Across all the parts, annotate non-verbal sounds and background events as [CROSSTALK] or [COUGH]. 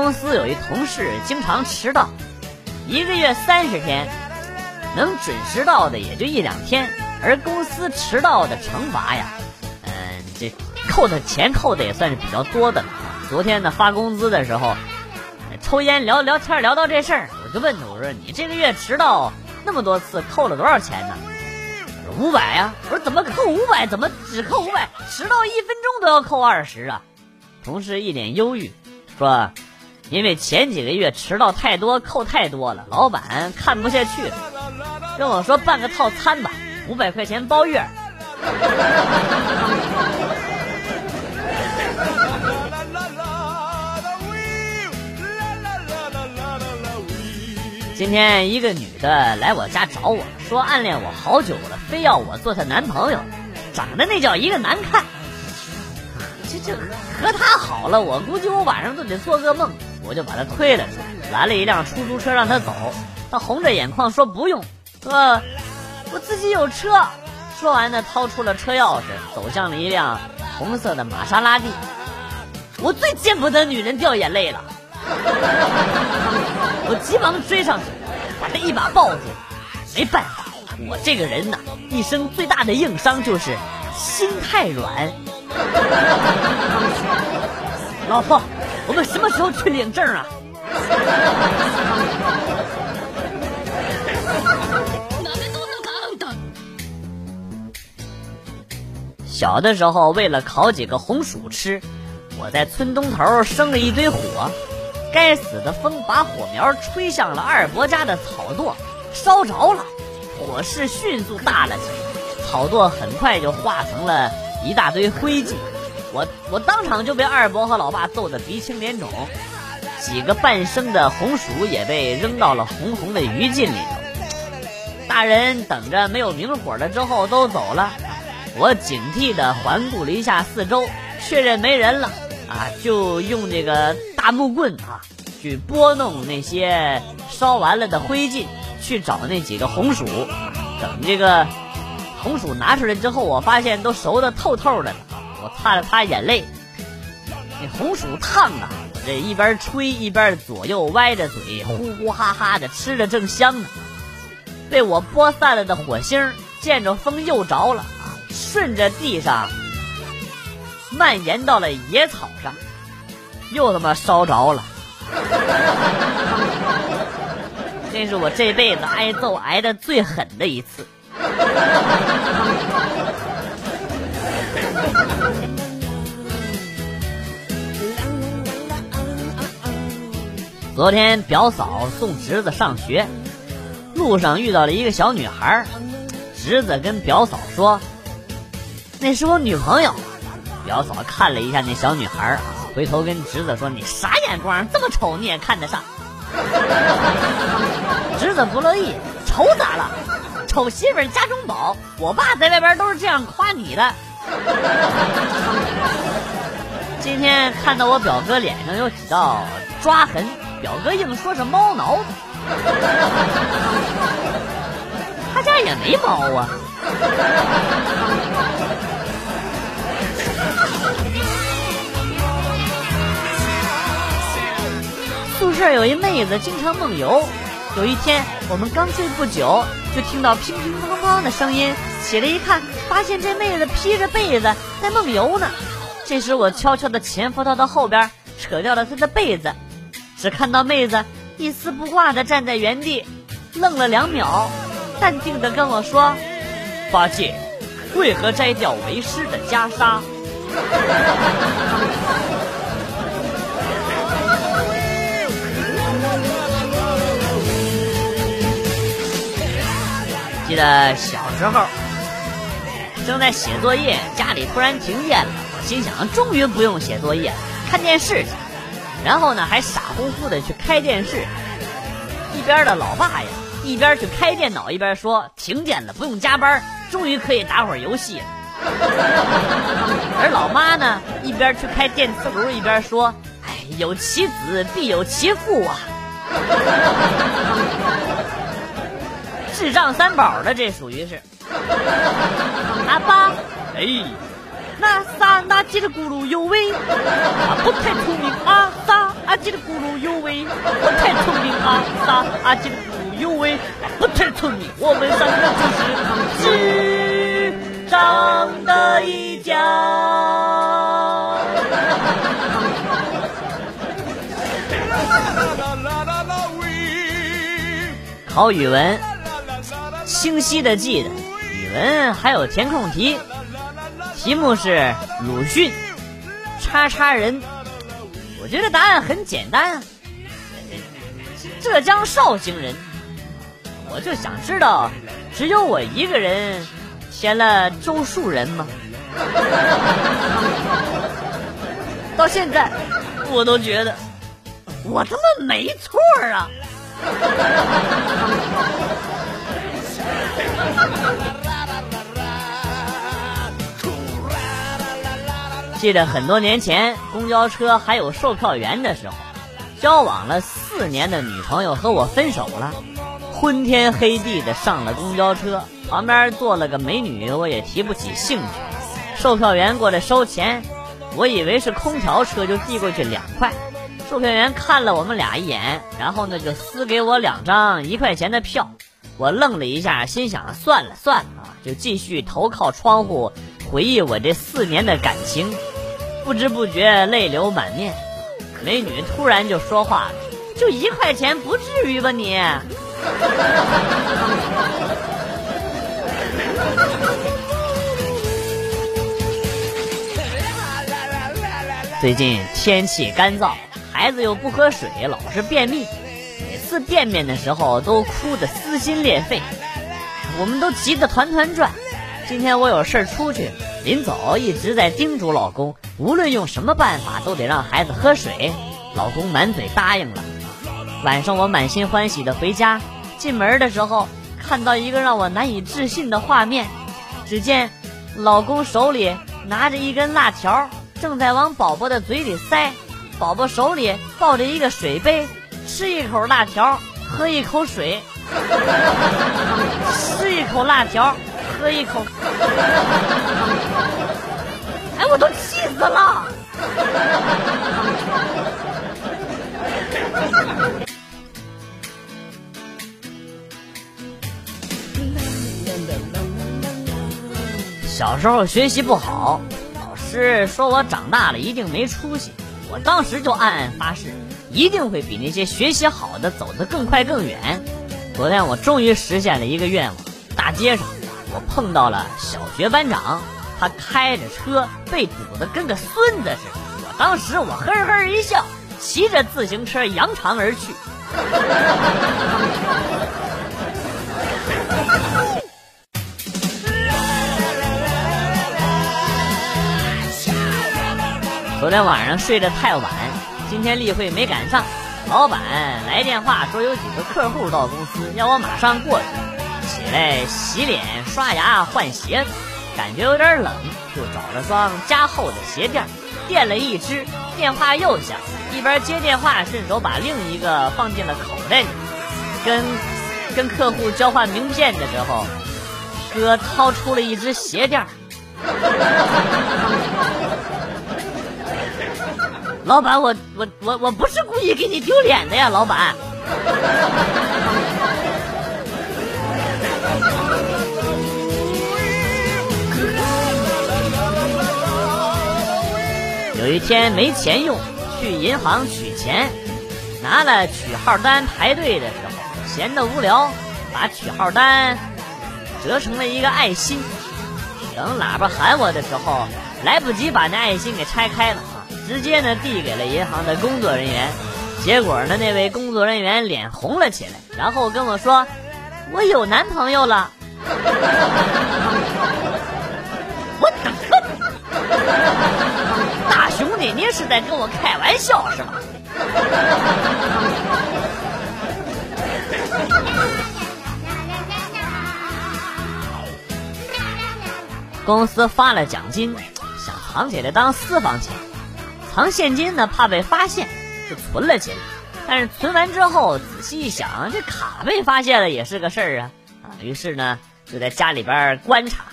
公司有一同事经常迟到，一个月三十天，能准时到的也就一两天，而公司迟到的惩罚呀，嗯，这扣的钱扣的也算是比较多的了。昨天呢发工资的时候，抽烟聊聊天聊到这事儿，我就问他，我说你这个月迟到那么多次，扣了多少钱呢？五百呀！我说怎么扣五百？怎么只扣五百？迟到一分钟都要扣二十啊！同事一脸忧郁，说：“因为前几个月迟到太多，扣太多了，老板看不下去了，跟我说办个套餐吧，五百块钱包月。[LAUGHS] ”今天一个女的来我家找我说暗恋我好久了，非要我做她男朋友，长得那叫一个难看。[LAUGHS] 这这和她好了，我估计我晚上都得做噩梦。我就把他推了出来，拦了一辆出租车让他走。他红着眼眶说不用，说我自己有车。说完呢，掏出了车钥匙，走向了一辆红色的玛莎拉蒂。我最见不得女人掉眼泪了。我急忙追上去，把他一把抱住。没办法，我这个人呐，一生最大的硬伤就是心太软。[LAUGHS] 老婆，我们什么时候去领证啊？[LAUGHS] 小的时候，为了烤几个红薯吃，我在村东头生了一堆火。该死的风把火苗吹向了二伯家的草垛，烧着了，火势迅速大了起来，草垛很快就化成了一大堆灰烬。我我当场就被二伯和老爸揍得鼻青脸肿，几个半生的红薯也被扔到了红红的余烬里头。大人等着没有明火了之后都走了，我警惕地环顾了一下四周，确认没人了。啊，就用这个大木棍啊，去拨弄那些烧完了的灰烬，去找那几个红薯。等这个红薯拿出来之后，我发现都熟的透透的了。我擦了擦眼泪，那红薯烫啊！我这一边吹一边左右歪着嘴，呼呼哈哈的吃着正香呢。被我拨散了的火星，见着风又着了啊，顺着地上。蔓延到了野草上，又他妈烧着了。[LAUGHS] 这是我这辈子挨揍挨的最狠的一次。昨天表嫂送侄子上学，路上遇到了一个小女孩，侄子跟表嫂说：“那是我女朋友。”表嫂看了一下那小女孩回头跟侄子说：“你啥眼光？这么丑你也看得上？” [LAUGHS] 侄子不乐意：“丑咋了？丑媳妇家中宝。我爸在外边都是这样夸你的。” [LAUGHS] 今天看到我表哥脸上有几道抓痕，表哥硬说是猫挠的。他家也没猫啊。宿舍有一妹子经常梦游，有一天我们刚睡不久，就听到乒乒乓乓的声音，起来一看，发现这妹子披着被子在梦游呢。这时我悄悄的潜伏到她后边，扯掉了她的被子，只看到妹子一丝不挂的站在原地，愣了两秒，淡定的跟我说：“八戒，为何摘掉为师的袈裟？” [LAUGHS] 记得小时候正在写作业，家里突然停电了，我心想终于不用写作业，看电视去。然后呢，还傻乎乎的去开电视，一边的老爸呀，一边去开电脑，一边说停电了，不用加班，终于可以打会儿游戏了。[LAUGHS] 而老妈呢，一边去开电磁炉，一边说：“哎，有其子必有其父啊。”智障三宝的，这属于是。阿爸，哎，那仨那叽里咕噜有味，不太聪明啊，仨。阿基的咕噜有喂，不太聪明啊！啥？阿基的咕噜有喂，不太聪明。我们三个就是智障的一家。考语文，清晰的记得，语文还有填空题，题目是鲁迅，叉叉人。我觉得答案很简单啊，浙江绍兴人。我就想知道，只有我一个人填了周树人吗？到现在，我都觉得我他妈没错啊！记得很多年前，公交车还有售票员的时候，交往了四年的女朋友和我分手了，昏天黑地的上了公交车，旁边坐了个美女，我也提不起兴趣。售票员过来收钱，我以为是空调车，就递过去两块。售票员看了我们俩一眼，然后呢就撕给我两张一块钱的票。我愣了一下，心想算了算了啊，就继续投靠窗户回忆我这四年的感情。不知不觉泪流满面，美女突然就说话了：“就一块钱，不至于吧你？” [LAUGHS] 最近天气干燥，孩子又不喝水，老是便秘，每次便便的时候都哭得撕心裂肺，我们都急得团团转。今天我有事出去，临走一直在叮嘱老公。无论用什么办法，都得让孩子喝水。老公满嘴答应了。晚上我满心欢喜的回家，进门的时候看到一个让我难以置信的画面。只见老公手里拿着一根辣条，正在往宝宝的嘴里塞。宝宝手里抱着一个水杯，吃一口辣条，喝一口水。[LAUGHS] 吃一口辣条，喝一口。[LAUGHS] 哎，我都气死了！小时候学习不好，老师说我长大了一定没出息。我当时就暗暗发誓，一定会比那些学习好的走得更快更远。昨天我终于实现了一个愿望，大街上我碰到了小学班长。他开着车，被堵得跟个孙子似的。我当时我呵呵一笑，骑着自行车扬长而去。昨天晚上睡得太晚，今天例会没赶上。老板来电话说有几个客户到公司，要我马上过去。起来洗脸、刷牙、换鞋子。感觉有点冷，就找了双加厚的鞋垫，垫了一只。电话又响，一边接电话，顺手把另一个放进了口袋里。跟跟客户交换名片的时候，哥掏出了一只鞋垫。老板，我我我我不是故意给你丢脸的呀，老板。[LAUGHS] 有一天没钱用，去银行取钱，拿了取号单排队的时候，闲得无聊，把取号单折成了一个爱心。等喇叭喊我的时候，来不及把那爱心给拆开了，直接呢递给了银行的工作人员。结果呢，那位工作人员脸红了起来，然后跟我说：“我有男朋友了。”我的大兄弟，你是在跟我开玩笑是吧？公司发了奖金，想藏起来当私房钱。藏现金呢，怕被发现，就存了起来。[LAUGHS] 但是存完之后，仔细一想，这卡被发现了也是个事儿啊啊！于是呢，就在家里边观察。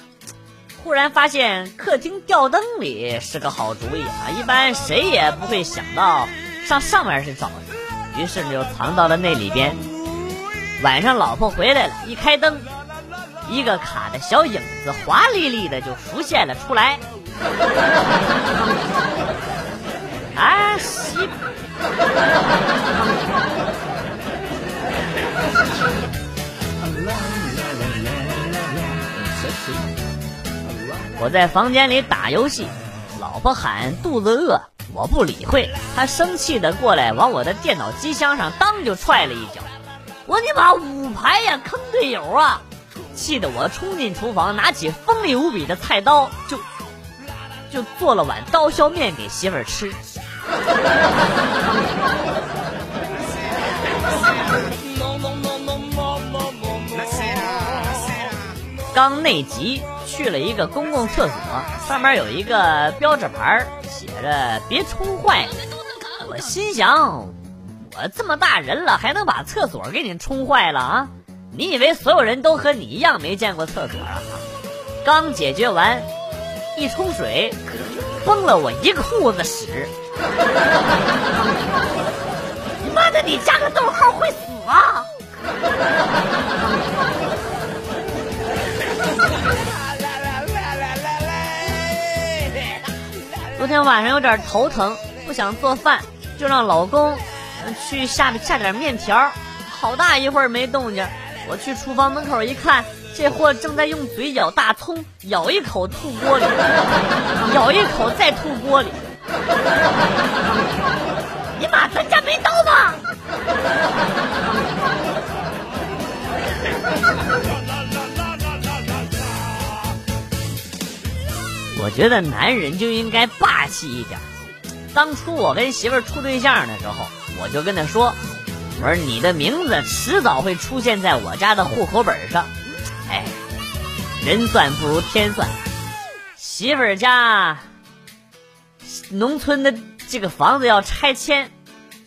忽然发现客厅吊灯里是个好主意啊！一般谁也不会想到上上面去找去，于是就藏到了那里边。晚上老婆回来了，一开灯，一个卡的小影子华丽丽的就浮现了出来。[LAUGHS] 啊，媳妇！我在房间里打游戏，老婆喊肚子饿，我不理会，她生气的过来往我的电脑机箱上当就踹了一脚，我你妈五排呀，坑队友啊！气得我冲进厨房，拿起锋利无比的菜刀，就就做了碗刀削面给媳妇吃。[LAUGHS] 刚内急。去了一个公共厕所，上面有一个标志牌，写着“别冲坏”。我心想，我这么大人了，还能把厕所给你冲坏了啊？你以为所有人都和你一样没见过厕所啊？刚解决完，一冲水，崩了我一裤子屎！你妈的，你加个逗号会死啊！[LAUGHS] 昨天晚上有点头疼，不想做饭，就让老公去下下点面条。好大一会儿没动静，我去厨房门口一看，这货正在用嘴咬大葱，咬一口吐锅里，咬一口再吐锅里。你妈，咱家没刀吗？[LAUGHS] 我觉得男人就应该霸气一点。当初我跟媳妇处对象的时候，我就跟她说：“我说你的名字迟早会出现在我家的户口本上。”哎，人算不如天算，媳妇儿家农村的这个房子要拆迁，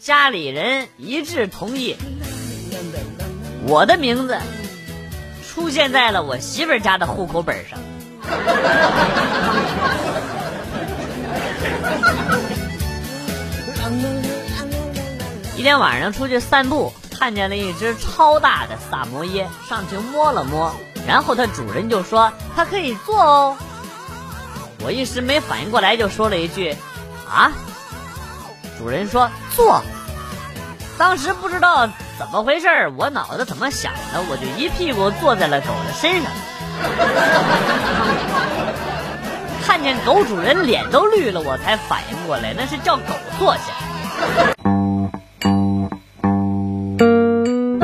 家里人一致同意，我的名字出现在了我媳妇儿家的户口本上。一天晚上出去散步，看见了一只超大的萨摩耶，上去摸了摸，然后它主人就说它可以坐哦。我一时没反应过来，就说了一句：“啊！”主人说坐。当时不知道怎么回事我脑子怎么想的，我就一屁股坐在了狗的身上。[LAUGHS] 看见狗主人脸都绿了，我才反应过来，那是叫狗坐下。